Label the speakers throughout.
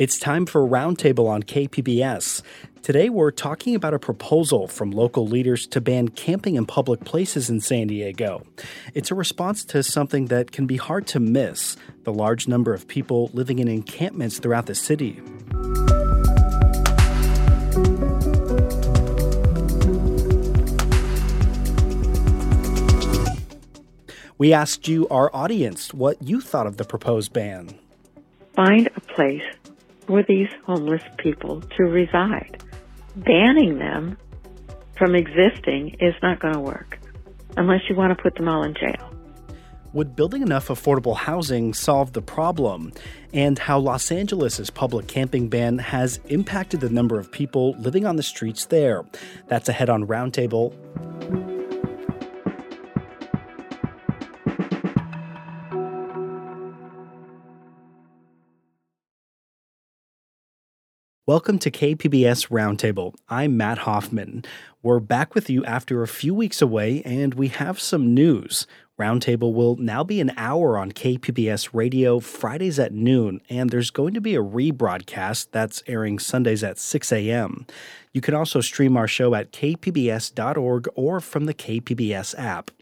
Speaker 1: It's time for a Roundtable on KPBS. Today, we're talking about a proposal from local leaders to ban camping in public places in San Diego. It's a response to something that can be hard to miss the large number of people living in encampments throughout the city. We asked you, our audience, what you thought of the proposed ban.
Speaker 2: Find a place for these homeless people to reside. Banning them from existing is not going to work unless you want to put them all in jail.
Speaker 1: Would building enough affordable housing solve the problem? And how Los Angeles' public camping ban has impacted the number of people living on the streets there. That's ahead on Roundtable. Welcome to KPBS Roundtable. I'm Matt Hoffman. We're back with you after a few weeks away, and we have some news. Roundtable will now be an hour on KPBS Radio Fridays at noon, and there's going to be a rebroadcast that's airing Sundays at 6 a.m. You can also stream our show at kpbs.org or from the KPBS app.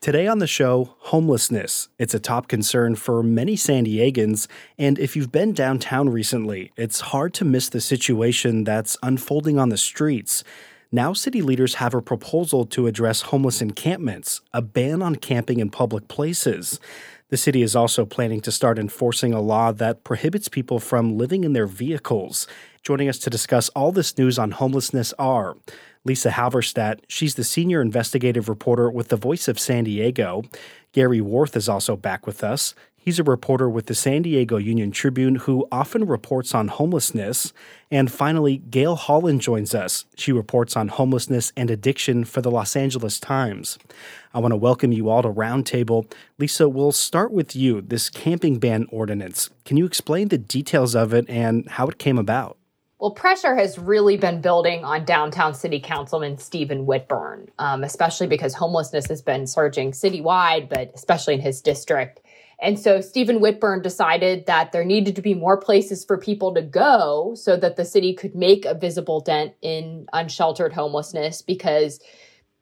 Speaker 1: Today on the show, homelessness. It's a top concern for many San Diegans, and if you've been downtown recently, it's hard to miss the situation that's unfolding on the streets. Now, city leaders have a proposal to address homeless encampments, a ban on camping in public places. The city is also planning to start enforcing a law that prohibits people from living in their vehicles. Joining us to discuss all this news on homelessness are Lisa Halverstadt. She's the senior investigative reporter with the Voice of San Diego. Gary Warth is also back with us. He's a reporter with the San Diego Union Tribune who often reports on homelessness. And finally, Gale Holland joins us. She reports on homelessness and addiction for the Los Angeles Times. I want to welcome you all to Roundtable. Lisa, we'll start with you. This camping ban ordinance. Can you explain the details of it and how it came about?
Speaker 3: Well, pressure has really been building on downtown city councilman Stephen Whitburn, um, especially because homelessness has been surging citywide, but especially in his district. And so Stephen Whitburn decided that there needed to be more places for people to go so that the city could make a visible dent in unsheltered homelessness because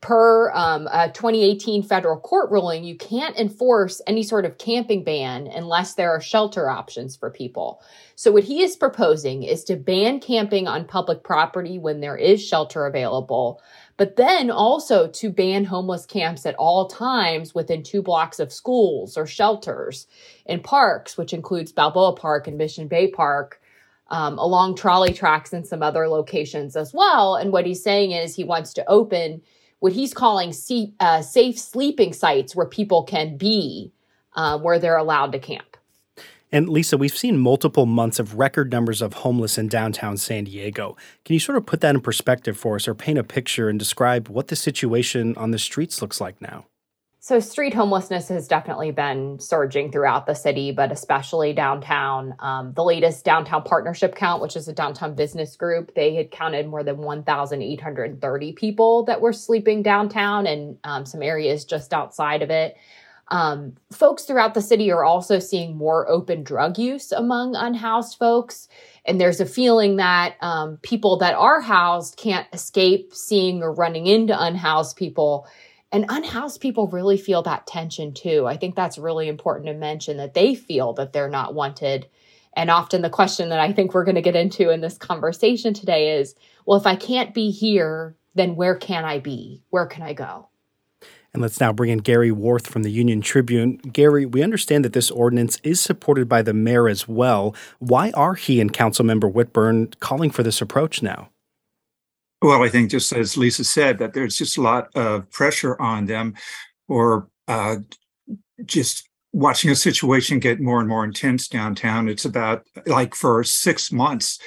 Speaker 3: per um, a 2018 federal court ruling, you can't enforce any sort of camping ban unless there are shelter options for people. So, what he is proposing is to ban camping on public property when there is shelter available, but then also to ban homeless camps at all times within two blocks of schools or shelters in parks, which includes Balboa Park and Mission Bay Park. Um, along trolley tracks and some other locations as well. And what he's saying is he wants to open what he's calling see, uh, safe sleeping sites where people can be uh, where they're allowed to camp.
Speaker 1: And Lisa, we've seen multiple months of record numbers of homeless in downtown San Diego. Can you sort of put that in perspective for us or paint a picture and describe what the situation on the streets looks like now?
Speaker 3: So, street homelessness has definitely been surging throughout the city, but especially downtown. Um, the latest downtown partnership count, which is a downtown business group, they had counted more than 1,830 people that were sleeping downtown and um, some areas just outside of it. Um, folks throughout the city are also seeing more open drug use among unhoused folks. And there's a feeling that um, people that are housed can't escape seeing or running into unhoused people and unhoused people really feel that tension too. I think that's really important to mention that they feel that they're not wanted. And often the question that I think we're going to get into in this conversation today is well, if I can't be here, then where can I be? Where can I go?
Speaker 1: And let's now bring in Gary Warth from the Union Tribune. Gary, we understand that this ordinance is supported by the mayor as well. Why are he and Councilmember Whitburn calling for this approach now?
Speaker 4: Well, I think just as Lisa said, that there's just a lot of pressure on them or uh, just watching a situation get more and more intense downtown. It's about like for six months,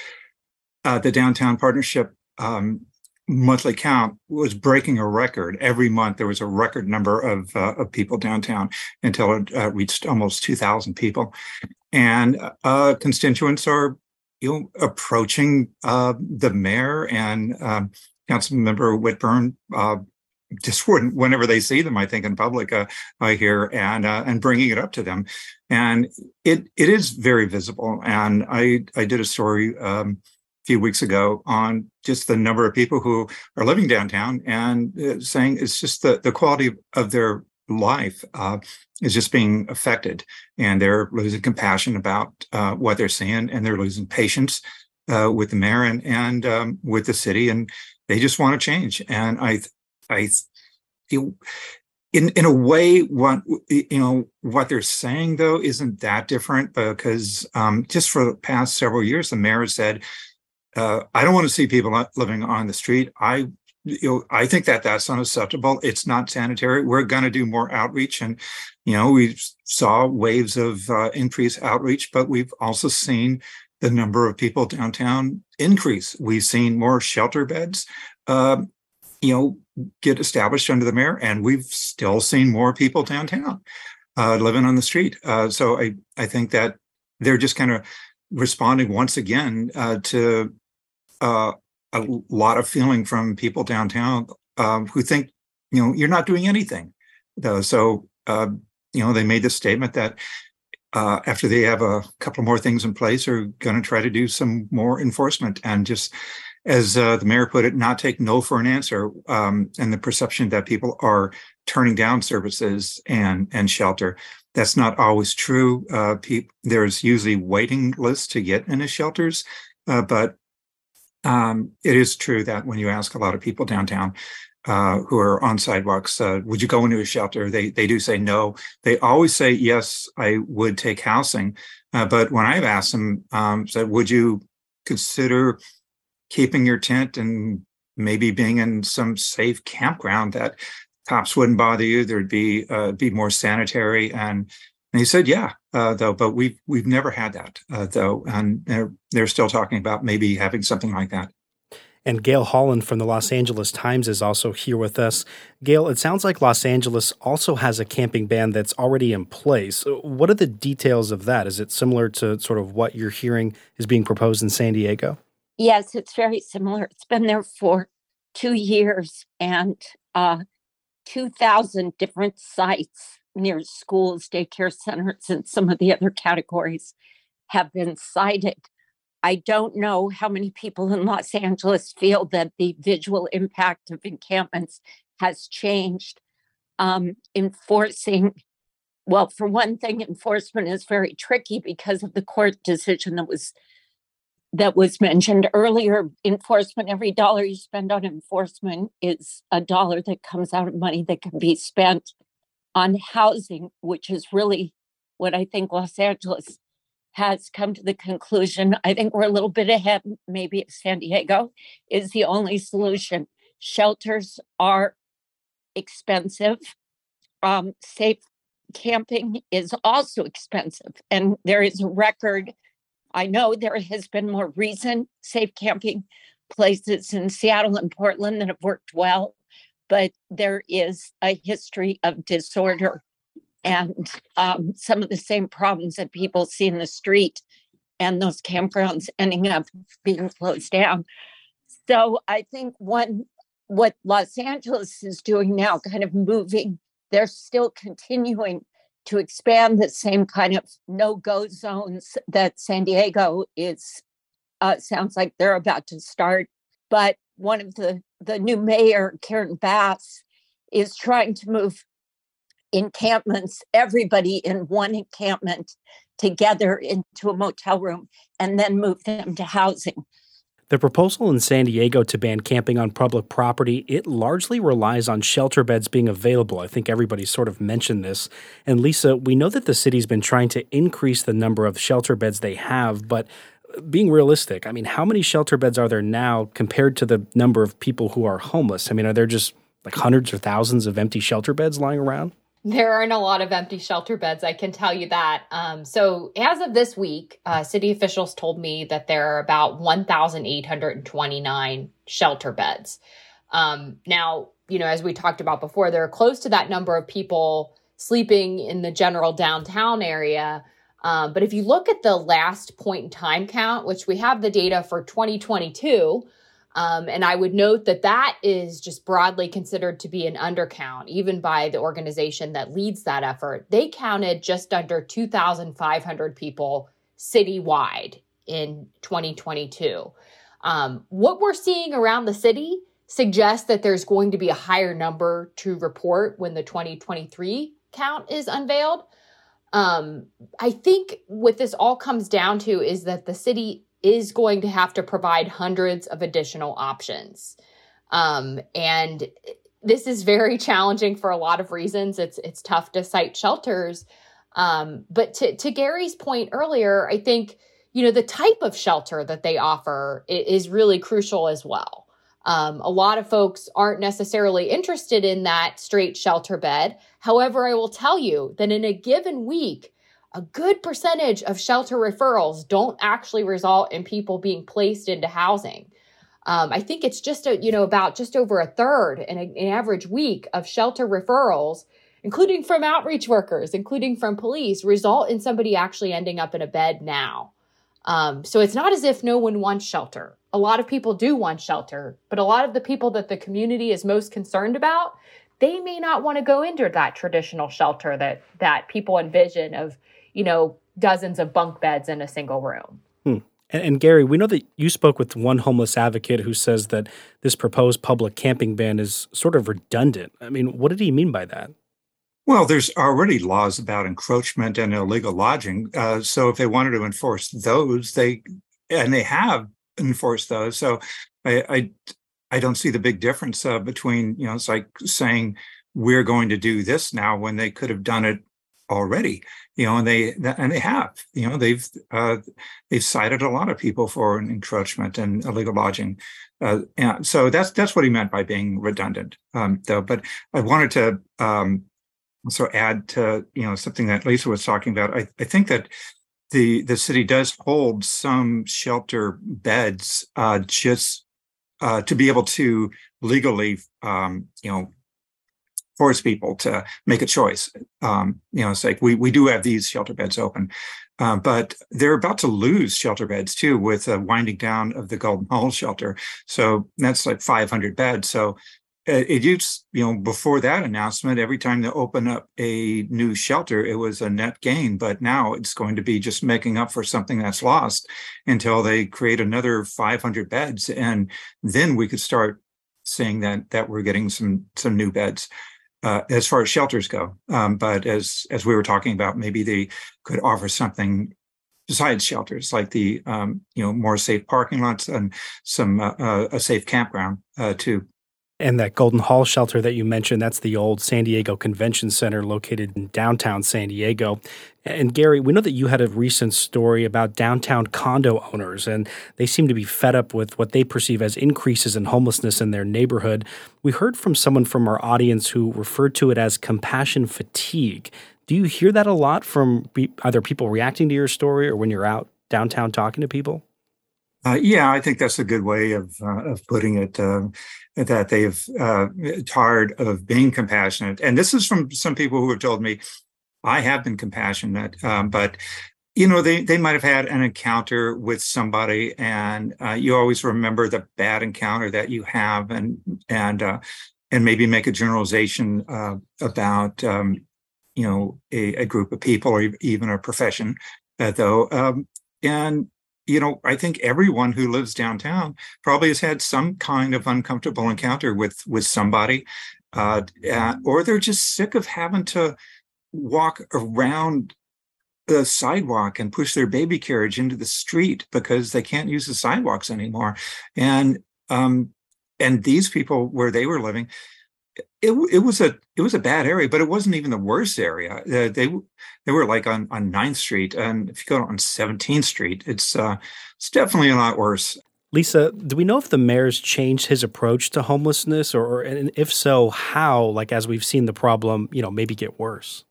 Speaker 4: uh, the downtown partnership um, monthly count was breaking a record. Every month there was a record number of uh, of people downtown until it uh, reached almost 2,000 people. And uh, constituents are you know, approaching uh, the mayor and um, Councilmember Whitburn uh, just whenever they see them i think in public uh, i hear and uh, and bringing it up to them. And it it is very visible. And i i did a story um, a few weeks ago on just the number of people who are living downtown and uh, saying it's just the the quality of their life uh, is just being affected and they're losing compassion about uh, what they're seeing and they're losing patience uh, with the mayor and, and um, with the city and they just want to change and i I feel in in a way what you know what they're saying though isn't that different because um, just for the past several years the mayor said uh, I don't want to see people living on the street. I you know I think that that's unacceptable. It's not sanitary. We're going to do more outreach and you know we saw waves of uh, increased outreach, but we've also seen the number of people downtown increase. We've seen more shelter beds. Uh, you know, get established under the mayor, and we've still seen more people downtown uh, living on the street. Uh, so I I think that they're just kind of responding once again uh, to uh, a lot of feeling from people downtown um, who think you know you're not doing anything. Though, so uh, you know they made the statement that uh, after they have a couple more things in place, are going to try to do some more enforcement and just as uh, the mayor put it, not take no for an answer, um, and the perception that people are turning down services and and shelter. That's not always true. Uh, pe- there's usually waiting lists to get into shelters, uh, but um, it is true that when you ask a lot of people downtown uh, who are on sidewalks, uh, would you go into a shelter? They they do say no. They always say yes. I would take housing, uh, but when I've asked them, um, said, would you consider keeping your tent and maybe being in some safe campground that cops wouldn't bother you. There'd be uh, be more sanitary, and and he said, yeah, uh, though, but we've we've never had that uh, though, and they're they're still talking about maybe having something like that.
Speaker 1: And Gale Holland from the Los Angeles Times is also here with us. Gale, it sounds like Los Angeles also has a camping ban that's already in place. What are the details of that? Is it similar to sort of what you're hearing is being proposed in San Diego?
Speaker 5: Yes, it's very similar. It's been there for two years and uh, 2,000 different sites near schools, daycare centers, and some of the other categories have been cited. I don't know how many people in Los Angeles feel that the visual impact of encampments has changed. Um, enforcing, well, for one thing, enforcement is very tricky because of the court decision that was that was mentioned earlier enforcement every dollar you spend on enforcement is a dollar that comes out of money that can be spent on housing which is really what i think los angeles has come to the conclusion. I think we're a little bit ahead maybe san diego is the only solution. Shelters are expensive. Um, safe camping is also expensive and there is a record. I know there has been more recent safe camping places in Seattle and Portland that have worked well, but there is a history of disorder and um, some of the same problems that people see in the street and those campgrounds ending up being closed down. So I think one what Los Angeles is doing now, kind of moving, they're still continuing to expand the same kind of no-go zones that San Diego is uh, sounds like they're about to start. But one of the the new mayor, Karen Bass, is trying to move encampments, everybody in one encampment together into a motel room and then move them to housing.
Speaker 1: The proposal in San Diego to ban camping on public property, it largely relies on shelter beds being available. I think everybody sort of mentioned this. And Lisa, we know that the city's been trying to increase the number of shelter beds they have, but being realistic, I mean, how many shelter beds are there now compared to the number of people who are homeless? I mean, are there just like hundreds or thousands of empty shelter beds lying around?
Speaker 3: There aren't a lot of empty shelter beds, I can tell you that. Um, so, as of this week, uh, city officials told me that there are about 1,829 shelter beds. Um, now, you know, as we talked about before, there are close to that number of people sleeping in the general downtown area. Um, but if you look at the last point in time count, which we have the data for 2022, Um, and I would note that that is just broadly considered to be an undercount, even by the organization that leads that effort. They counted just under 2,500 people citywide in 2022. Um, what we're seeing around the city suggests that there's going to be a higher number to report when the 2023 count is unveiled. Um, I think what this all comes down to is that the city is going to have to provide hundreds of additional options. Um, and this is very challenging for a lot of reasons. It's it's tough to cite shelters. Um, but to, to Gary's point earlier, I think you know the type of shelter that they offer is really crucial as well. Um, a lot of folks aren't necessarily interested in that straight shelter bed. However, I will tell you that in a given week, a good percentage of shelter referrals don't actually result in people being placed into housing. Um, I think it's just a, you know about just over a third in an average week of shelter referrals, including from outreach workers, including from police, result in somebody actually ending up in a bed now. Um, so it's not as if no one wants shelter. A lot of people do want shelter, but a lot of the people that the community is most concerned about, they may not want to go into that traditional shelter that that people envision of you know, dozens of bunk beds in a single room.
Speaker 1: Hmm. And, and, Gary, we know that you spoke with one homeless advocate who says that this proposed public camping ban is sort of redundant. I mean, what did he mean by that?
Speaker 4: Well, there's already laws about encroachment and illegal lodging. Uh, so if they wanted to enforce those, they and they have enforced those. So I I, I don't see the big difference uh, between you know it's like saying we're going to do this now when they could have done it already you know and they and they have you know they've uh, they've cited a lot of people for an encroachment and illegal lodging uh, and so that's that's what he meant by being redundant um, though but i wanted to um, also add to you know something that lisa was talking about i, I think that the the city does hold some shelter beds uh, just uh, to be able to legally um, you know force people to make a choice. Um, you know, it's like we we do have these shelter beds open, uh, but they're about to lose shelter beds too with a winding down of the Golden Hall shelter. So that's like 500 beds. So it used, you know, before that announcement, every time they open up a new shelter, it was a net gain. But now it's going to be just making up for something that's lost until they create another 500 beds, and then we could start saying that that we're getting some some new beds uh, as far as shelters go. Um, but as as we were talking about, maybe they could offer something besides shelters, like the um, you know more safe parking lots and some uh, uh, a safe campground uh, too.
Speaker 1: And that Golden Hall shelter that you mentioned, that's the old San Diego Convention Center located in downtown San Diego. And Gary, we know that you had a recent story about downtown condo owners, and they seem to be fed up with what they perceive as increases in homelessness in their neighborhood. We heard from someone from our audience who referred to it as compassion fatigue. Do you hear that a lot from either people reacting to your story or when you're out downtown talking to people?
Speaker 4: Uh, yeah, I think that's a good way of uh, of putting it. Uh, that they've uh, tired of being compassionate, and this is from some people who have told me, I have been compassionate, um, but you know they they might have had an encounter with somebody, and uh, you always remember the bad encounter that you have, and and uh, and maybe make a generalization about um, you know a, a, group of people or even a profession, though. Um, and you know, I think everyone who lives downtown probably has had some kind of uncomfortable encounter with with somebody, uh, uh, or they're just sick of having to walk around the sidewalk and push their baby carriage into the street because they can't use the sidewalks anymore. And um, and these people where they were living, it, it was a it was a bad area, but it wasn't even the worst area. Uh, they they were like on on 9th Street, and if you go on 17th Street, it's uh, it's definitely a lot worse.
Speaker 1: Lisa, do we know if the mayor's changed his approach to homelessness, or, or and if so, how? Like as we've seen the problem, you know, maybe get worse.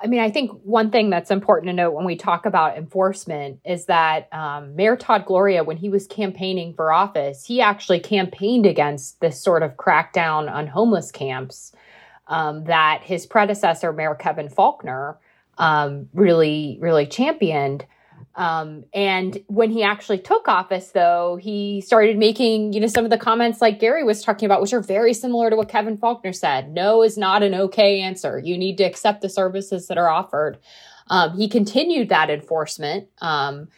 Speaker 3: I mean, I think one thing that's important to note when we talk about enforcement is that um, Mayor Todd Gloria, when he was campaigning for office, he actually campaigned against this sort of crackdown on homeless camps um, that his predecessor, Mayor Kevin Faulconer, um, really, really championed. Um, and when he actually took office, though, he started making, you know, some of the comments like Gary was talking about, which are very similar to what Kevin Faulconer said. No is not an okay answer. You need to accept the services that are offered. Um, he continued that enforcement. Um,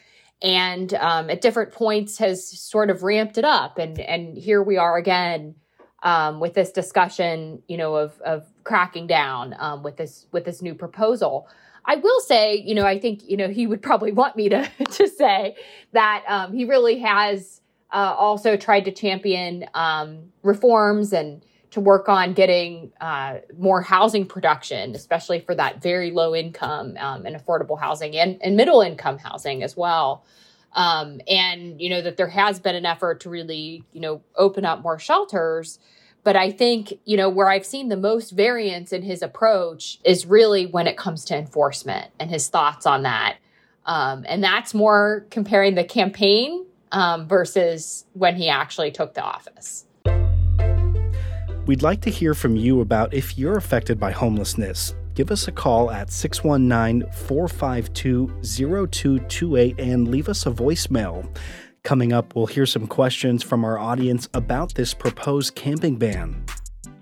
Speaker 3: and um, at different points has sort of ramped it up and and here we are again um, with this discussion you know of of cracking down um, with this with this new proposal I will say, you know, I think, you know, he would probably want me to, to say that um, he really has uh, also tried to champion um, reforms and to work on getting uh, more housing production, especially for that very low income um, and affordable housing and, and middle income housing as well. Um, and, you know, that there has been an effort to really, you know, open up more shelters but I think, you know, where I've seen the most variance in his approach is really when it comes to enforcement and his thoughts on that. Um, and that's more comparing the campaign um, versus when he actually took the office.
Speaker 1: We'd like to hear from you about if you're affected by homelessness. Give us a call at 619 452 0228 and leave us a voicemail. Coming up, we'll hear some questions from our audience about this proposed camping ban.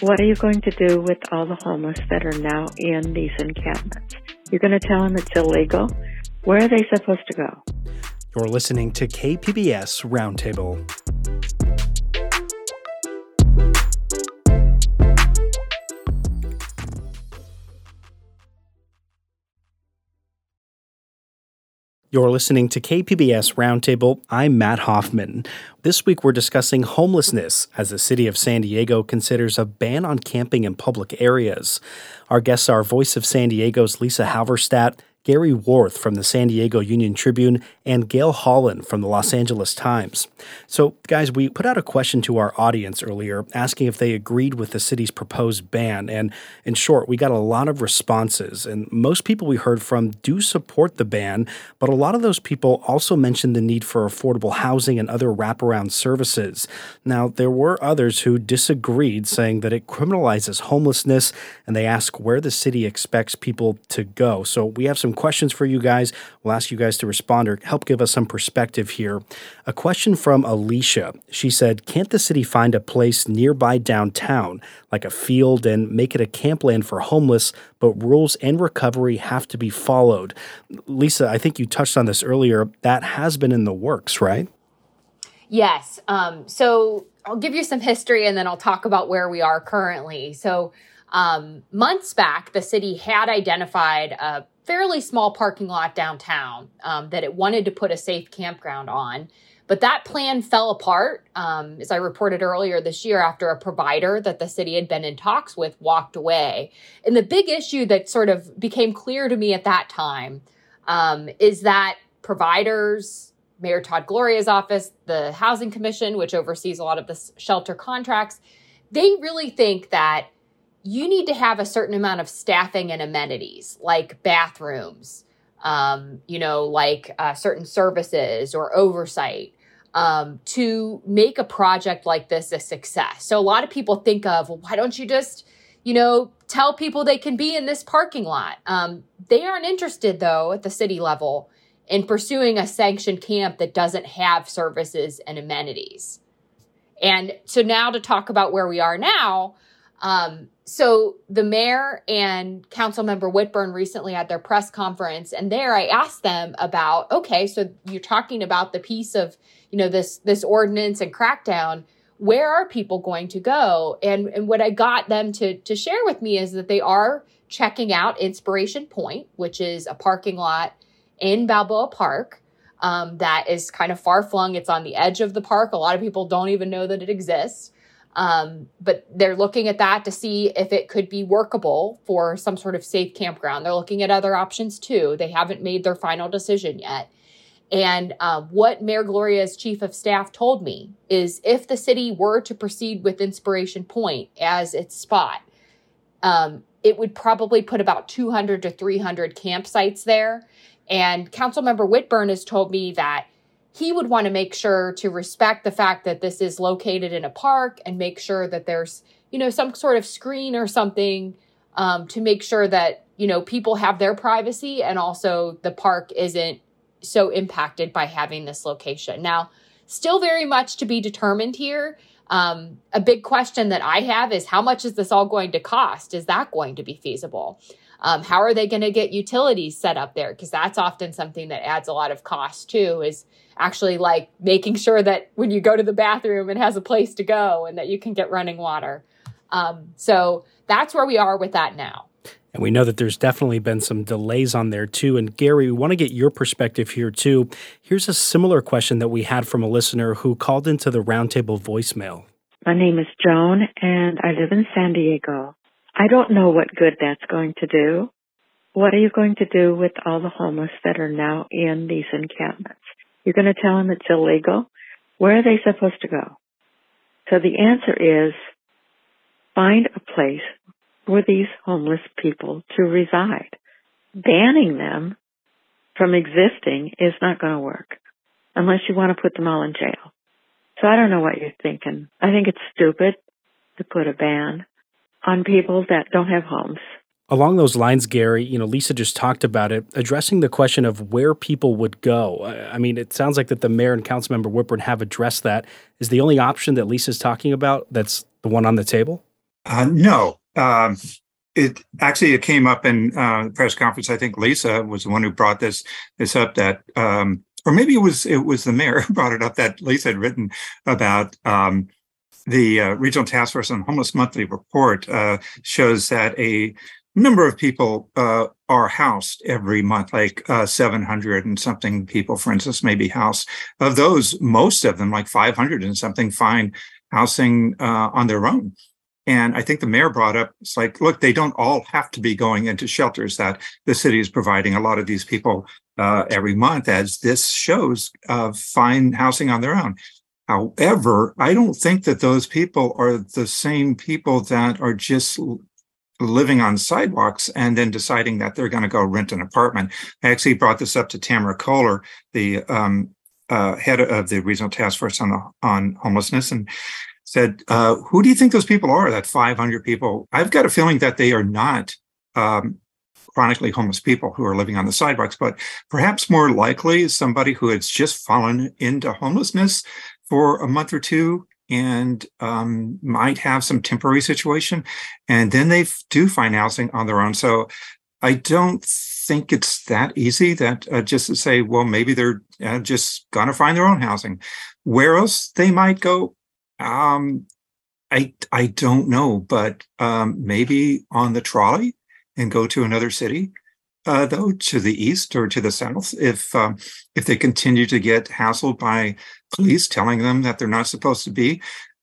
Speaker 2: What are you going to do with all the homeless that are now in these encampments? You're going to tell them it's illegal? Where are they supposed to go?
Speaker 1: You're listening to KPBS Roundtable. You're listening to KPBS Roundtable. I'm Matt Hoffman. This week we're discussing homelessness as the city of San Diego considers a ban on camping in public areas. Our guests are Voice of San Diego's Lisa Halverstadt Gary Warth from the San Diego Union Tribune, and Gale Holland from the Los Angeles Times. So, guys, we put out a question to our audience earlier asking if they agreed with the city's proposed ban. And in short, we got a lot of responses. And most people we heard from do support the ban, but a lot of those people also mentioned the need for affordable housing and other wraparound services. Now, there were others who disagreed, saying that it criminalizes homelessness, and they ask where the city expects people to go. So, we have some questions for you guys. We'll ask you guys to respond or help give us some perspective here. A question from Alicia. She said, Can't the city find a place nearby downtown, like a field, and make it a campland for homeless, but rules and recovery have to be followed? Lisa, I think you touched on this earlier. That has been in the works, right?
Speaker 3: Yes. Um, so I'll give you some history and then I'll talk about where we are currently. So, um, months back, the city had identified a fairly small parking lot downtown um, that it wanted to put a safe campground on. But that plan fell apart, um, as I reported earlier this year, after a provider that the city had been in talks with walked away. And the big issue that sort of became clear to me at that time um, is that providers, Mayor Todd Gloria's office, the Housing Commission, which oversees a lot of the shelter contracts, they really think that you need to have a certain amount of staffing and amenities like bathrooms, um, you know, like uh, certain services or oversight um, to make a project like this a success. So a lot of people think of, well, why don't you just, you know, tell people they can be in this parking lot? Um, they aren't interested, though, at the city level in pursuing a sanctioned camp that doesn't have services and amenities. And so now to talk about where we are now, um, so the mayor and council member Whitburn recently had their press conference and there I asked them about, okay, so you're talking about the piece of, you know, this, this ordinance and crackdown. Where are people going to go? And, and what I got them to, to share with me is that they are checking out Inspiration Point, which is a parking lot in Balboa Park. Um, that is kind of far flung. It's on the edge of the park. A lot of people don't even know that it exists. Um, but they're looking at that to see if it could be workable for some sort of safe campground. They're looking at other options too. They haven't made their final decision yet. And uh, what Mayor Gloria's chief of staff told me is if the city were to proceed with Inspiration Point as its spot, um, it would probably put about 200 to 300 campsites there. And Councilmember Whitburn has told me that he would want to make sure to respect the fact that this is located in a park and make sure that there's you know some sort of screen or something um, to make sure that you know people have their privacy and also the park isn't so impacted by having this location. Now, still very much to be determined here. Um, a big question that I have is how much is this all going to cost? Is that going to be feasible? Um, how are they going to get utilities set up there? Because that's often something that adds a lot of cost too. Is actually like making sure that when you go to the bathroom, it has a place to go and that you can get running water. Um, so that's where we are with that now.
Speaker 1: And we know that there's definitely been some delays on there too. And Gary, we want to get your perspective here too. Here's a similar question that we had from a listener who called into the roundtable voicemail.
Speaker 2: My name is Joan and I live in San Diego. I don't know what good that's going to do. What are you going to do with all the homeless that are now in these encampments? You're going to tell them it's illegal? Where are they supposed to go? So the answer is find a place for these homeless people to reside. Banning them from existing is not going to work unless you want to put them all in jail. So I don't know what you're thinking. I think it's stupid to put a ban on people that don't have homes.
Speaker 1: Along those lines, Gary, you know, Lisa just talked about it, addressing the question of where people would go. I mean, it sounds like that the mayor and councilmember Whitburn have addressed that. Is the only option that Lisa's talking about that's the one on the table?
Speaker 4: Uh, no. Um, it actually it came up in uh, press conference. I think Lisa was the one who brought this this up. That um, or maybe it was it was the mayor who brought it up that Lisa had written about um, the uh, Regional Task Force on Homeless monthly report uh, shows that a number of people uh, are housed every month, like uh, 700 and something people, for instance, may be housed. Of those, most of them, like 500 and something, find housing uh, on their own. And I think the mayor brought up, it's like, look, they don't all have to be going into shelters that the city is providing a lot of these people uh, every month, as this shows, find housing on their own. However, I don't think that those people are the same people that are just living on sidewalks and then deciding that they're going to go rent an apartment. I actually brought this up to Tamera Kohler, the um, uh, head of the regional task force on on homelessness, and said, uh, "Who do you think those people are? That 500 people? I've got a feeling that they are not." Um, chronically homeless people who are living on the sidewalks, but perhaps more likely somebody who has just fallen into homelessness for a month or two and um, might have some temporary situation, and then they do find housing on their own. So I don't think it's that easy that uh, just to say, well, maybe they're uh, just to find their own housing. Where else they might go, um, I I don't know, but um, maybe on the trolley and go to another city uh, though, to the east or to the south, if um, if they continue to get hassled by police telling them that they're not supposed to be,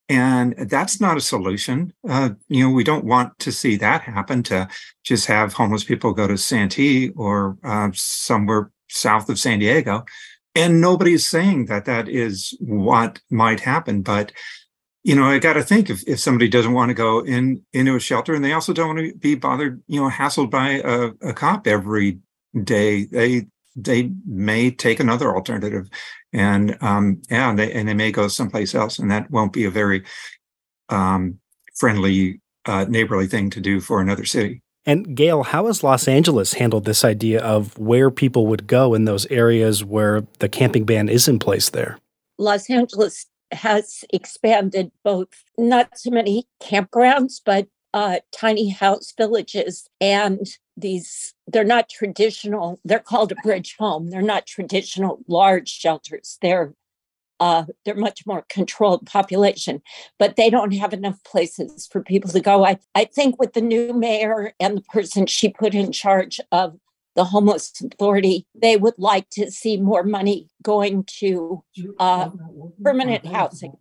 Speaker 4: and that's not a solution. Uh, you know, we don't want to see that happen. To just have homeless people go to Santee or uh, somewhere south of San Diego, and nobody's saying that that is what might happen, but you know, I got to think if, if somebody doesn't want to go in into a shelter and they also don't want to be bothered, you know, hassled by a, a cop every day, they they may take another alternative, and um, yeah, and they and they may go someplace else, and that won't be a very um, friendly, uh, neighborly thing to do for another city.
Speaker 1: And Gale, how has Los Angeles handled this idea of where people would go in those areas where the camping ban is in place there?
Speaker 5: Los Angeles has expanded both not so many campgrounds, but uh, tiny house villages and these they're not traditional they're called a bridge home they're not traditional large shelters they're uh, they're much more controlled population, but they don't have enough places for people to go. I, I think with the new mayor and the person she put in charge of the homeless authority they would like to see more money going to uh, permanent housing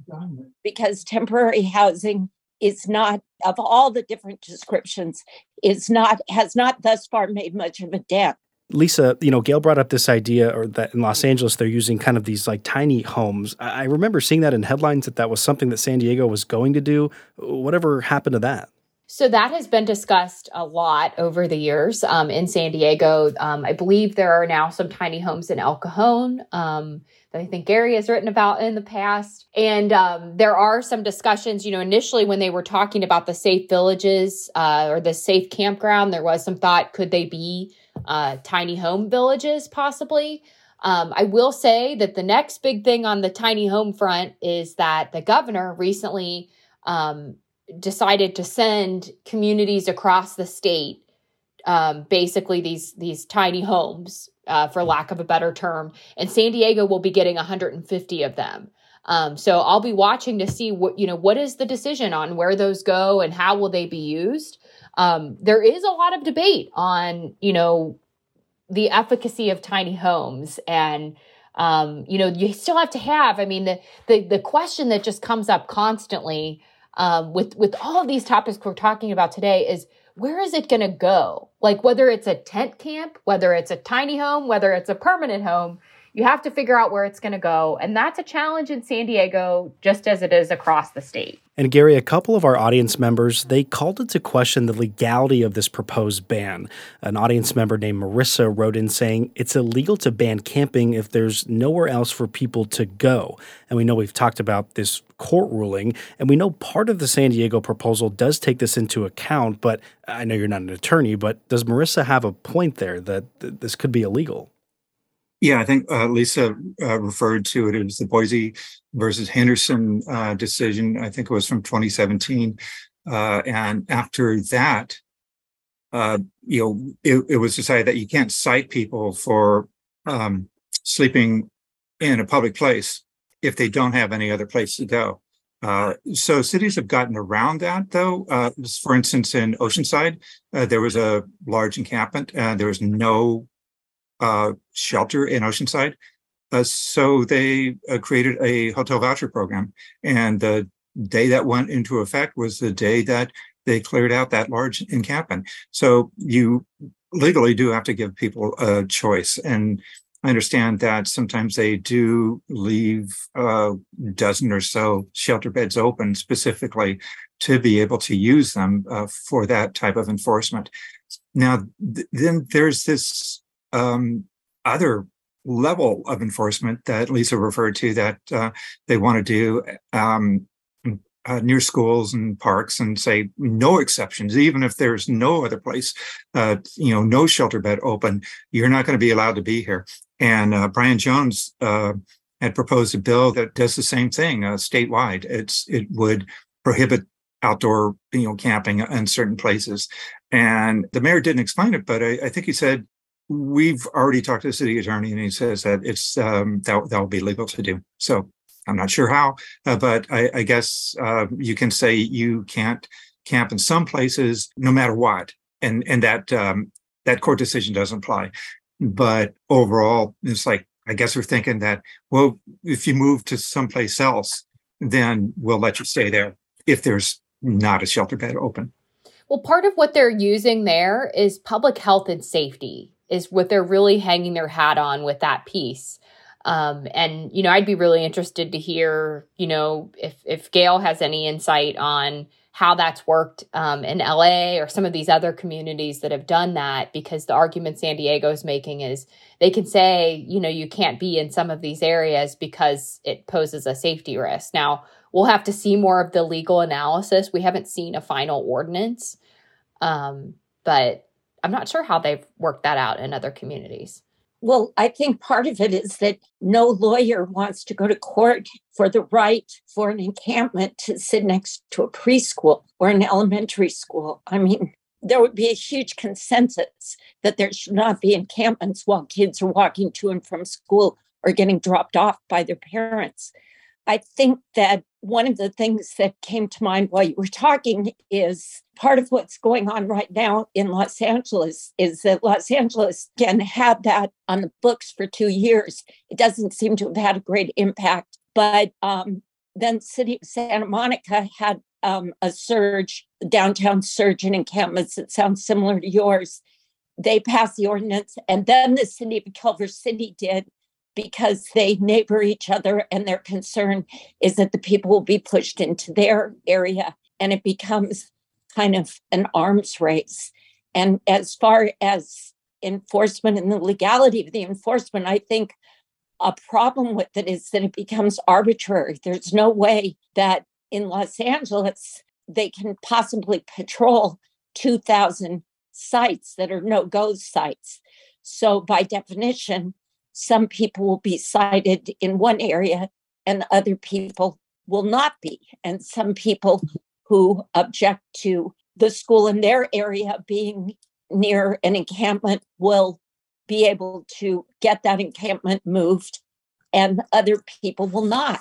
Speaker 5: because temporary housing is not of all the different descriptions is not has not thus far made much of a dent
Speaker 1: Lisa, you know, Gale brought up this idea, or that in Los Angeles they're using kind of these like tiny homes. I remember seeing that in headlines that that was something that San Diego was going to do. Whatever happened to that?
Speaker 3: So that has been discussed a lot over the years um, in San Diego. Um, I believe there are now some tiny homes in El Cajon um, that I think Gary has written about in the past. And um, there are some discussions, you know, initially when they were talking about the safe villages uh, or the safe campground, there was some thought could they be uh, tiny home villages possibly? Um, I will say that the next big thing on the tiny home front is that the governor recently um, decided to send communities across the state um, basically these these tiny homes, uh, for lack of a better term, and San Diego will be getting 150 of them. Um, so I'll be watching to see what you know what is the decision on where those go and how will they be used. Um, there is a lot of debate on you know the efficacy of tiny homes and um, you know you still have to have i mean the, the the question that just comes up constantly um, with with all of these topics we're talking about today is where is it going to go? Like whether it's a tent camp, whether it's a tiny home, whether it's a permanent home, you have to figure out where it's going to go. And that's a challenge in San Diego, just as it is across the state.
Speaker 1: And Gary, a couple of our audience members, they called into question the legality of this proposed ban. An audience member named Marissa wrote in saying it's illegal to ban camping if there's nowhere else for people to go. And we know we've talked about this court ruling, and we know part of the San Diego proposal does take this into account, but I know you're not an attorney, but does Marissa have a point there that th- this could be illegal?
Speaker 4: Yeah, I think uh, Lisa uh, referred to it as the Boise versus Henderson uh, decision. I think it was from 2017. Uh, and after that, uh, you know, it, it, was decided that you can't cite people for um, sleeping in a public place if they don't have any other place to go. Uh, so cities have gotten around that, though. for instance, in Oceanside, there was a large encampment, and there was no uh, shelter in Oceanside. Uh, so they uh, created a hotel voucher program. And the day that went into effect was the day that they cleared out that large encampment. So you legally do have to give people a choice. And I understand that sometimes they do leave a dozen or so shelter beds open specifically to be able to use them uh, for that type of enforcement. Now, th- then there's this um, other level of enforcement that Lisa referred to that uh, they want to do um, uh, near schools and parks and say no exceptions, even if there's no other place, uh, you know, no shelter bed open, you're not going to be allowed to be here. And uh, Brian Jones uh, had proposed a bill that does the same thing uh, statewide. It's it would prohibit outdoor you know camping in certain places and the mayor didn't explain it but I, I think he said we've already talked to the city attorney and he says that it's um, that that will be legal to do. So I'm not sure how, uh, but I, I guess uh, you can say you can't camp in some places no matter what, and and that um, that court decision doesn't apply. But overall, it's like I guess we're thinking that well, if you move to someplace else, then we'll let you stay there if there's not a shelter bed open.
Speaker 3: Well, part of what they're using there is public health and safety is what they're really hanging their hat on with that piece. Um, and you know, I'd be really interested to hear, you know, if if Gale has any insight on how that's worked um, in LA or some of these other communities that have done that. Because the argument San Diego is making is they can say, you know, you can't be in some of these areas because it poses a safety risk. Now we'll have to see more of the legal analysis. We haven't seen a final ordinance, um, but I'm not sure how they've worked that out in other communities.
Speaker 5: Well, I think part of it is that no lawyer wants to go to court for the right for an encampment to sit next to a preschool or an elementary school. I mean, there would be a huge consensus that there should not be encampments while kids are walking to and from school or getting dropped off by their parents. I think that one of the things that came to mind while you were talking is part of what's going on right now in Los Angeles is that Los Angeles again had that on the books for two years. It doesn't seem to have had a great impact, but um, then City of Santa Monica had um, a surge, downtown surge in encampments that sounds similar to yours. They passed the ordinance, and then the city of Culver City did because they neighbor each other and their concern is that the people will be pushed into their area and it becomes kind of an arms race. And as far as enforcement and the legality of the enforcement, I think a problem with it is that it becomes arbitrary. There's no way that in Los Angeles they can possibly patrol 2,000 sites that are no go sites. So, by definition, some people will be cited in one area and other people will not be. And some people who object to the school in their area being near an encampment will be able to get that encampment moved, and other people will not.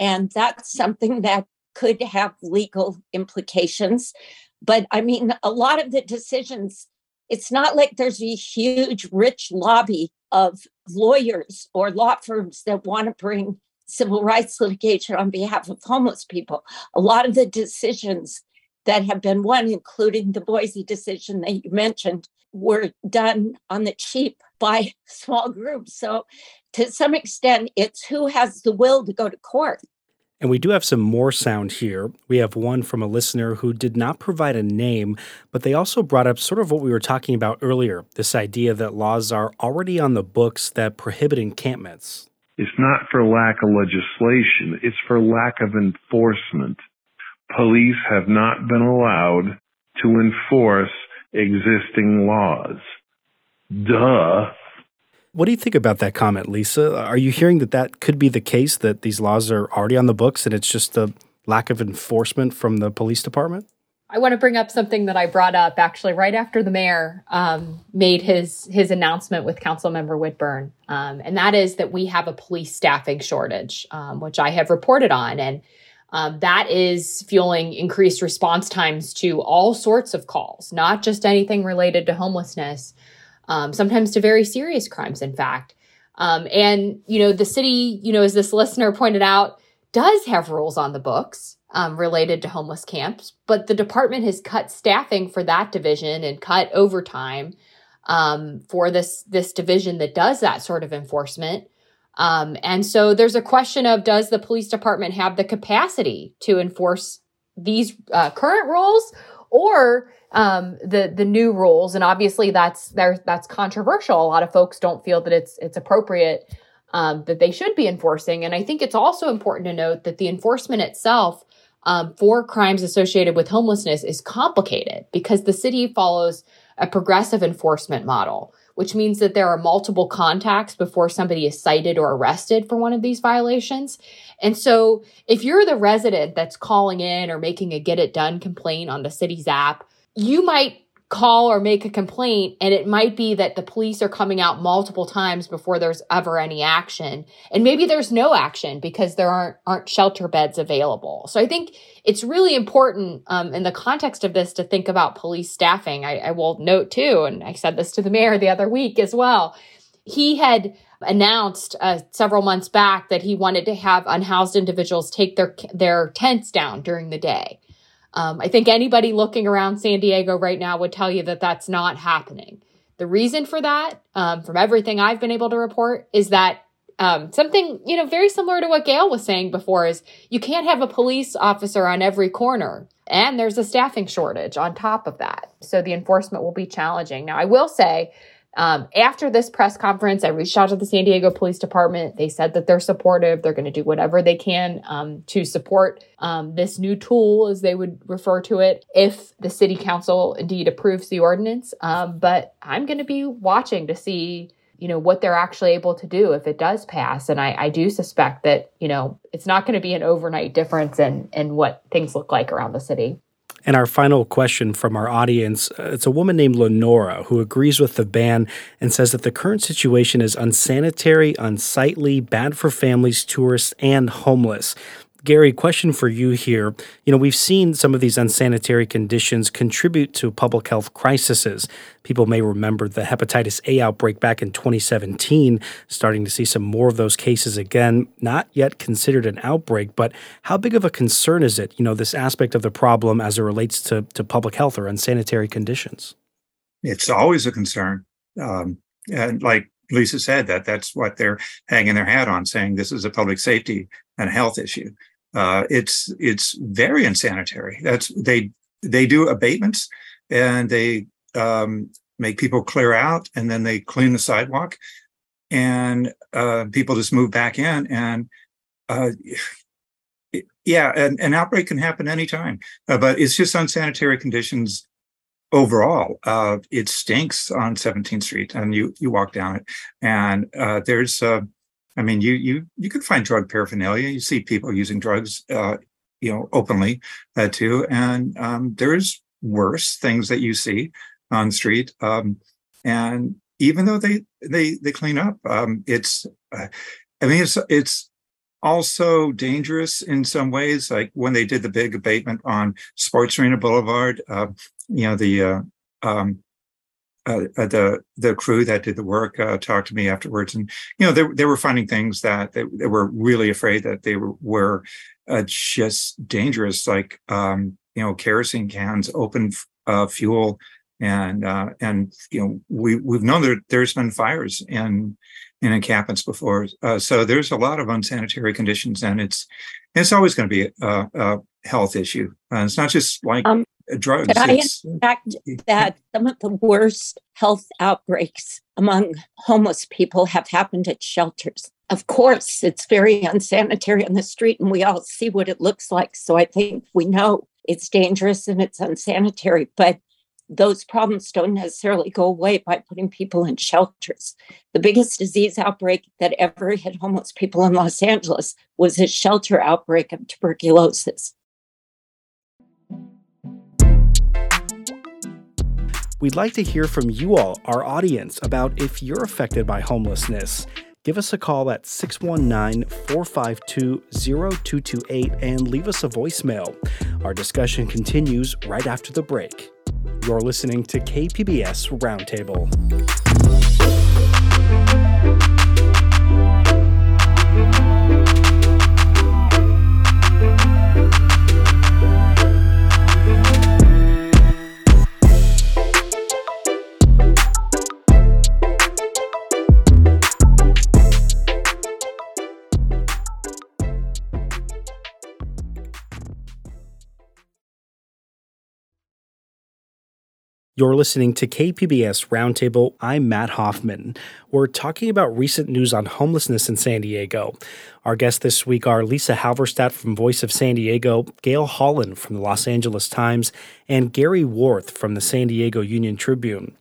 Speaker 5: And that's something that could have legal implications. But I mean, a lot of the decisions, it's not like there's a huge, rich lobby of lawyers or law firms that want to bring civil rights litigation on behalf of homeless people. A lot of the decisions that have been won, including the Boise decision that you mentioned, were done on the cheap by small groups. So, to some extent, it's who has the will to go to court.
Speaker 1: And we do have some more sound here. We have one from a listener who did not provide a name, but they also brought up sort of what we were talking about earlier this idea that laws are already on the books that prohibit encampments.
Speaker 6: It's not for lack of legislation, it's for lack of enforcement. Police have not been allowed to enforce existing laws. Duh.
Speaker 1: What do you think about that comment, Lisa? Are you hearing that that could be the case, that these laws are already on the books and it's just the lack of enforcement from the police department?
Speaker 3: I want to bring up something that I brought up actually right after the mayor um, made his his announcement with Councilmember Whitburn, um, and that is that we have a police staffing shortage, um, which I have reported on, and um, that is fueling increased response times to all sorts of calls, not just anything related to homelessness, um, sometimes to very serious crimes, in fact. Um, and you know, the city, you know, as this listener pointed out, does have rules on the books um, related to homeless camps, but the department has cut staffing for that division and cut overtime um, for this this division that does that sort of enforcement. Um, and so there's a question of does the police department have the capacity to enforce these uh, current rules or um, the the new rules? And obviously that's there that's controversial. A lot of folks don't feel that it's it's appropriate um, that they should be enforcing. And I think it's also important to note that the enforcement itself um, for crimes associated with homelessness is complicated because the city follows a progressive enforcement model, which means that there are multiple contacts before somebody is cited or arrested for one of these violations. And so if you're the resident that's calling in or making a get it done complaint on the city's app, you might call or make a complaint and it might be that the police are coming out multiple times before there's ever any action. And maybe there's no action because there aren't aren't shelter beds available. So i think it's really important um, in the context of this to think about police staffing. I, I will note too and i said this to the mayor the other week as well. He had announced uh, several months back that he wanted to have unhoused individuals take their their tents down during the day um, I think anybody looking around San Diego right now would tell you that that's not happening. The reason for that, um, from everything I've been able to report, is that um, something you know very similar to what Gale was saying before is you can't have a police officer on every corner, and there's a staffing shortage on top of that. So the enforcement will be challenging. Now, I will say um, after this press conference, I reached out to the San Diego Police Department. They said that they're supportive. They're going to do whatever they can um, to support um, this new tool, as they would refer to it, if the city council indeed approves the ordinance. Um, but I'm going to be watching to see, you know, what they're actually able to do if it does pass. And I, I do suspect that, you know, it's not going to be an overnight difference in in what things look like around the city.
Speaker 1: And our final question from our audience uh, it's a woman named Lenora who agrees with the ban and says that the current situation is unsanitary, unsightly, bad for families, tourists, and homeless. Gary, question for you here. You know, we've seen some of these unsanitary conditions contribute to public health crises. People may remember the hepatitis A outbreak back in 2017, starting to see some more of those cases again. Not yet considered an outbreak, but how big of a concern is it, you know, this aspect of the problem as it relates to, to public health or unsanitary conditions?
Speaker 4: It's always a concern. Um, and like Lisa said, that that's what they're hanging their hat on, saying this is a public safety and health issue uh, it's it's very unsanitary. That's they they do abatements and they um, make people clear out and then they clean the sidewalk and uh, people just move back in and uh, yeah an, an, outbreak can happen anytime uh, but it's just unsanitary conditions overall, uh, it stinks on 17th Street, and you you walk down it, and uh, there's, uh, I mean, you you you can find drug paraphernalia. You see people using drugs, uh, you know, openly uh, too, and um, there's worse things that you see on street. Um, and even though they they they clean up, um, it's, uh, I mean, it's it's also dangerous in some ways. Like when they did the big abatement on Sports Arena Boulevard, uh, you know, the uh, uh, uh, the the crew that did the work uh, talked to me afterwards, and you know, they they were finding things that they, they were really afraid that they were were uh, just dangerous, like um, you know, kerosene cans, open uh, fuel, and and you know, we we've known that there's been fires in in encampments before. Uh, so there's a lot of unsanitary conditions, and it's it's always going to be a, a health issue. Uh, it's not just like um, drugs.
Speaker 5: Could I fact that some of the worst health outbreaks among homeless people have happened at shelters? Of course, it's very unsanitary on the street, and we all see what it looks like. So I think we know it's dangerous and it's unsanitary, but those problems don't necessarily go away by putting people in shelters. The biggest disease outbreak that ever hit homeless people in Los Angeles was a shelter outbreak of tuberculosis.
Speaker 1: We'd like to hear from you all, our audience, about if you're affected by homelessness. Give us a call at 619 452 0228 and leave us a voicemail. Our discussion continues right after the break. You're listening to KPBS Roundtable. You're listening to KPBS Roundtable. I'm Matt Hoffman. We're talking about recent news on homelessness in San Diego. Our guests this week are Lisa Halverstadt from Voice of San Diego, Gale Holland from the Los Angeles Times, and Gary Warth from the San Diego Union Tribune.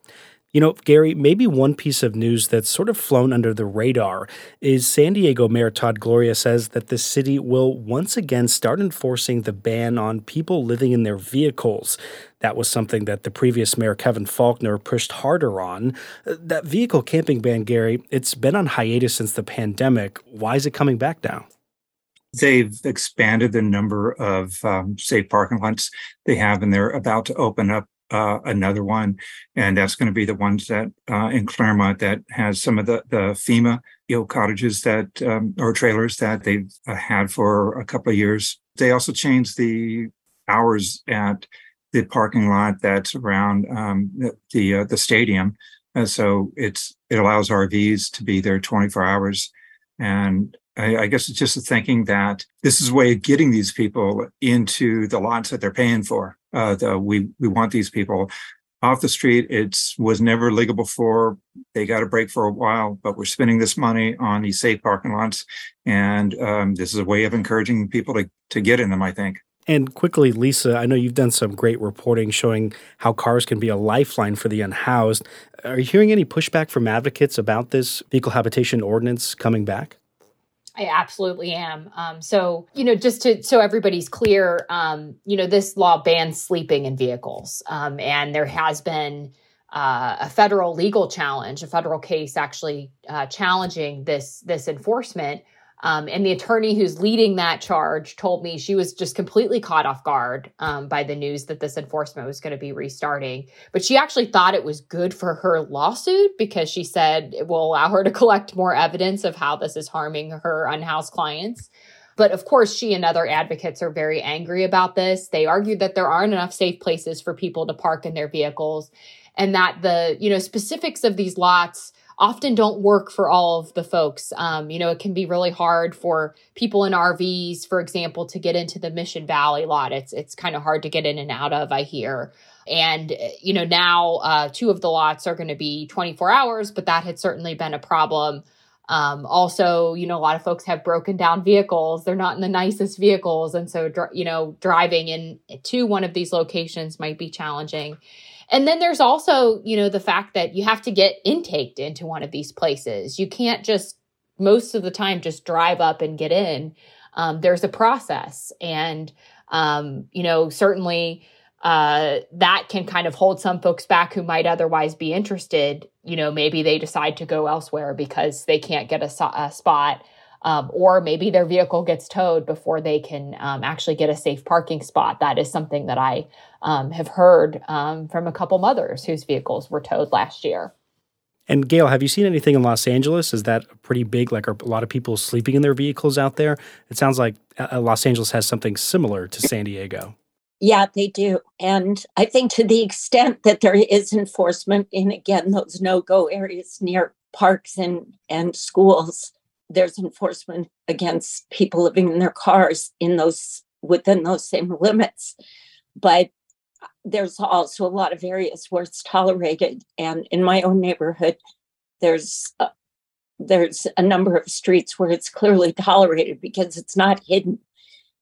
Speaker 1: You know, Gary, maybe one piece of news that's sort of flown under the radar is San Diego Mayor Todd Gloria says that the city will once again start enforcing the ban on people living in their vehicles. That was something that the previous mayor, Kevin Faulconer, pushed harder on. That vehicle camping ban, Gary, it's been on hiatus since the pandemic. Why is it coming back now?
Speaker 4: They've expanded the number of um, safe parking lots they have, and they're about to open up uh, another one, and that's going to be the ones that uh, in Clairemont that has some of the the FEMA know cottages that um, or trailers that they've uh, had for a couple of years. They also changed the hours at the parking lot that's around um, the the, uh, the stadium, so it's it allows RVs to be there 24 hours, and I, I guess it's just a thinking that this is a way of getting these people into the lots that they're paying for. Uh, the, we we want these people off the street. It's was never legal before. They got a break for a while, but we're spending this money on these safe parking lots, and um, this is a way of encouraging people to to get in them. I think.
Speaker 1: And quickly, Lisa, I know you've done some great reporting showing how cars can be a lifeline for the unhoused. Are you hearing any pushback from advocates about this vehicle habitation ordinance coming back?
Speaker 3: I absolutely am. Um, so, you know, just to so everybody's clear, um, you know, this law bans sleeping in vehicles, um, and there has been uh, a federal legal challenge, a federal case actually uh, challenging this this enforcement. Um, and the attorney who's leading that charge told me she was just completely caught off guard um, by the news that this enforcement was going to be restarting. But she actually thought it was good for her lawsuit because she said it will allow her to collect more evidence of how this is harming her unhoused clients. But of course, she and other advocates are very angry about this. They argued that there aren't enough safe places for people to park in their vehicles and that the, you know, specifics of these lots often don't work for all of the folks. Um, you know, it can be really hard for people in RVs, for example, to get into the Mission Valley lot. It's it's kind of hard to get in and out of. I hear. And, you know, now uh, two of the lots are going to be 24 hours, but that had certainly been a problem. Um, also, you know, a lot of folks have broken down vehicles. They're not in the nicest vehicles. And so, you know, driving in to one of these locations might be challenging. And then there's also, you know, the fact that you have to get intaked into one of these places. You can't just most of the time just drive up and get in. Um, there's a process, and um, you know, certainly uh, that can kind of hold some folks back who might otherwise be interested. You know, maybe they decide to go elsewhere because they can't get a, a spot. Um, or maybe their vehicle gets towed before they can um, actually get a safe parking spot. That is something that I um, have heard um, from a couple mothers whose vehicles were towed last year.
Speaker 1: And Gale, have you seen anything in Los Angeles? Is that pretty big? Like, are a lot of people sleeping in their vehicles out there? It sounds like uh, uh, Los Angeles has something similar to San Diego.
Speaker 5: Yeah, they do. And I think to the extent that there is enforcement in, again, those no go areas near parks and, and schools, there's enforcement against people living in their cars in those within those same limits. But there's also a lot of areas where it's tolerated. And in my own neighborhood, there's a, there's a number of streets where it's clearly tolerated because it's not hidden.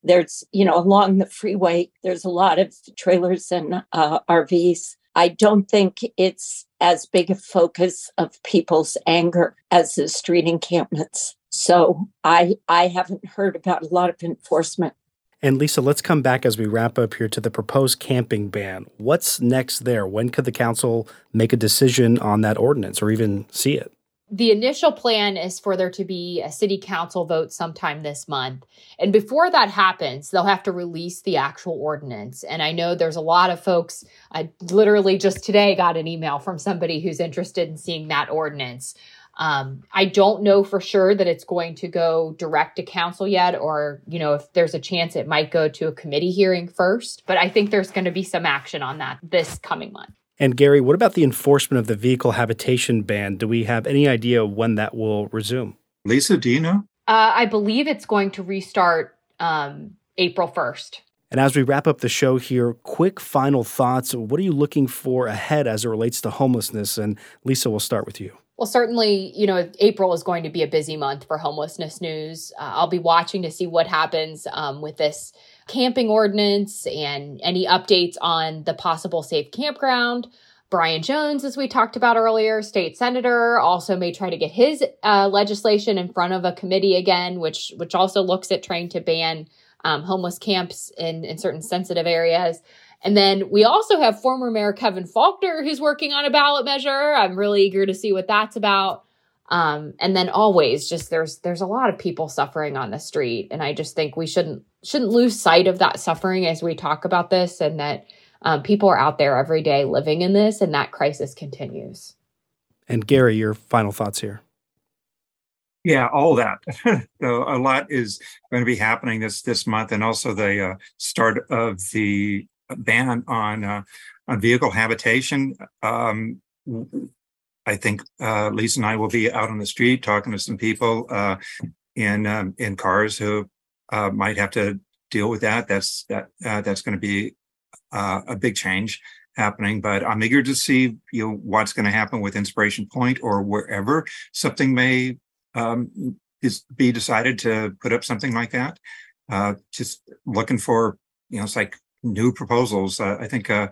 Speaker 5: There's, you know, along the freeway, there's a lot of trailers and uh, RVs. I don't think it's as big a focus of people's anger as the street encampments. So I I haven't heard about a lot of enforcement
Speaker 1: and Lisa, let's come back as we wrap up here to the proposed camping ban. What's next there? When could the council make a decision on that ordinance or even see it?
Speaker 3: The initial plan is for there to be a city council vote sometime this month. And before that happens, they'll have to release the actual ordinance. And I know there's a lot of folks, I literally just today got an email from somebody who's interested in seeing that ordinance. Um, I don't know for sure that it's going to go direct to council yet, or, you know, if there's a chance it might go to a committee hearing first. But I think there's going to be some action on that this coming month.
Speaker 1: And Gary, what about the enforcement of the vehicle habitation ban? Do we have any idea when that will resume?
Speaker 4: Lisa, do you know?
Speaker 3: Uh, I believe it's going to restart um, April 1st.
Speaker 1: And as we wrap up the show here, quick final thoughts. What are you looking for ahead as it relates to homelessness? And Lisa, we'll start with you.
Speaker 3: Well, certainly, you know, April is going to be a busy month for homelessness news. Uh, I'll be watching to see what happens um, with this camping ordinance and any updates on the possible safe campground. Brian Jones, as we talked about earlier, state senator, also may try to get his uh, legislation in front of a committee again, which which also looks at trying to ban um, homeless camps in, in certain sensitive areas. And then we also have former Mayor Kevin Faulconer, who's working on a ballot measure. I'm really eager to see what that's about. Um, and then always just there's there's a lot of people suffering on the street, and I just think we shouldn't shouldn't lose sight of that suffering as we talk about this, and that um, people are out there every day living in this, and that crisis continues.
Speaker 1: And Gary, your final thoughts here.
Speaker 4: Yeah, all that. so a lot is going to be happening this this month, and also the uh, start of the ban on uh, on vehicle habitation. Um, I think uh, Lisa and I will be out on the street talking to some people uh, in um, in cars who uh, might have to deal with that. That's that uh, that's going to be uh, a big change happening. But I'm eager to see you know what's going to happen with Inspiration Point or wherever something may um, is be decided to put up something like that. just looking for you know it's like new proposals. Uh, I think uh,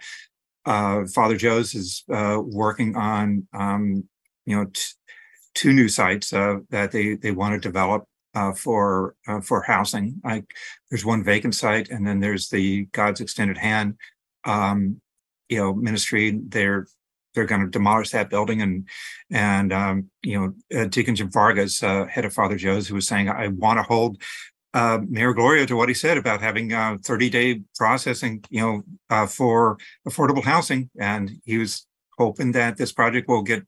Speaker 4: uh, Father Joe's is uh, working on um, you know t- two new sites uh, that they they want to develop uh, for for housing. Like there's one vacant site, and then there's the God's Extended Hand um, you know ministry. They're they're going to demolish that building and and um, you know uh, Deacon Jim Vargas, uh, head of Father Joe's, who was saying, I want to hold uh, Mayor Gloria to what he said about having uh, 30 day processing, you know, uh, for affordable housing. And he was hoping that this project will get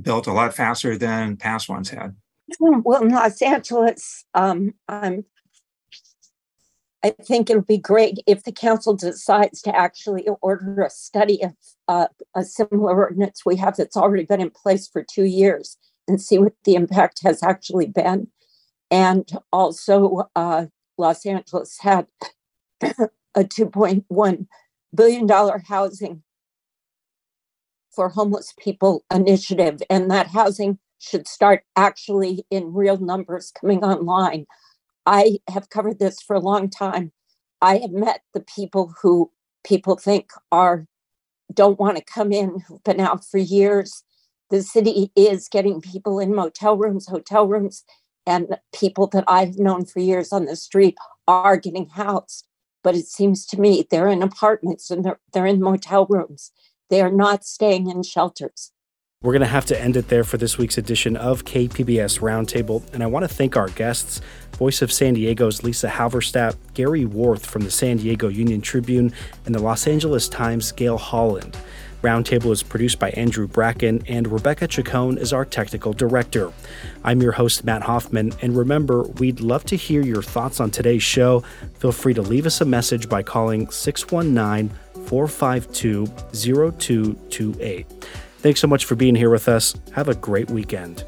Speaker 4: built a lot faster than past ones had.
Speaker 5: Well, in Los Angeles, um, I'm, I think it'll be great if the council decides to actually order a study of uh, a similar ordinance we have that's already been in place for two years and see what the impact has actually been and also, uh, Los Angeles had a $2.1 billion housing for homeless people initiative. And that housing should start actually in real numbers coming online. I have covered this for a long time. I have met the people who people think are don't want to come in who've been out for years. The city is getting people in motel rooms, hotel rooms, and people that I've known for years on the street are getting housed. But it seems to me they're in apartments and they're, they're in motel rooms. They are not staying in shelters.
Speaker 1: We're going to have to end it there for this week's edition of KPBS Roundtable. And I want to thank our guests Voice of San Diego's Lisa Halverstadt, Gary Warth from the San Diego Union Tribune, and the Los Angeles Times' Gale Holland. Roundtable is produced by Andrew Bracken, and Rebecca Chacon is our technical director. I'm your host, Matt Hoffman, and remember, we'd love to hear your thoughts on today's show. Feel free to leave us a message by calling 619 452 0228. Thanks so much for being here with us. Have a great weekend.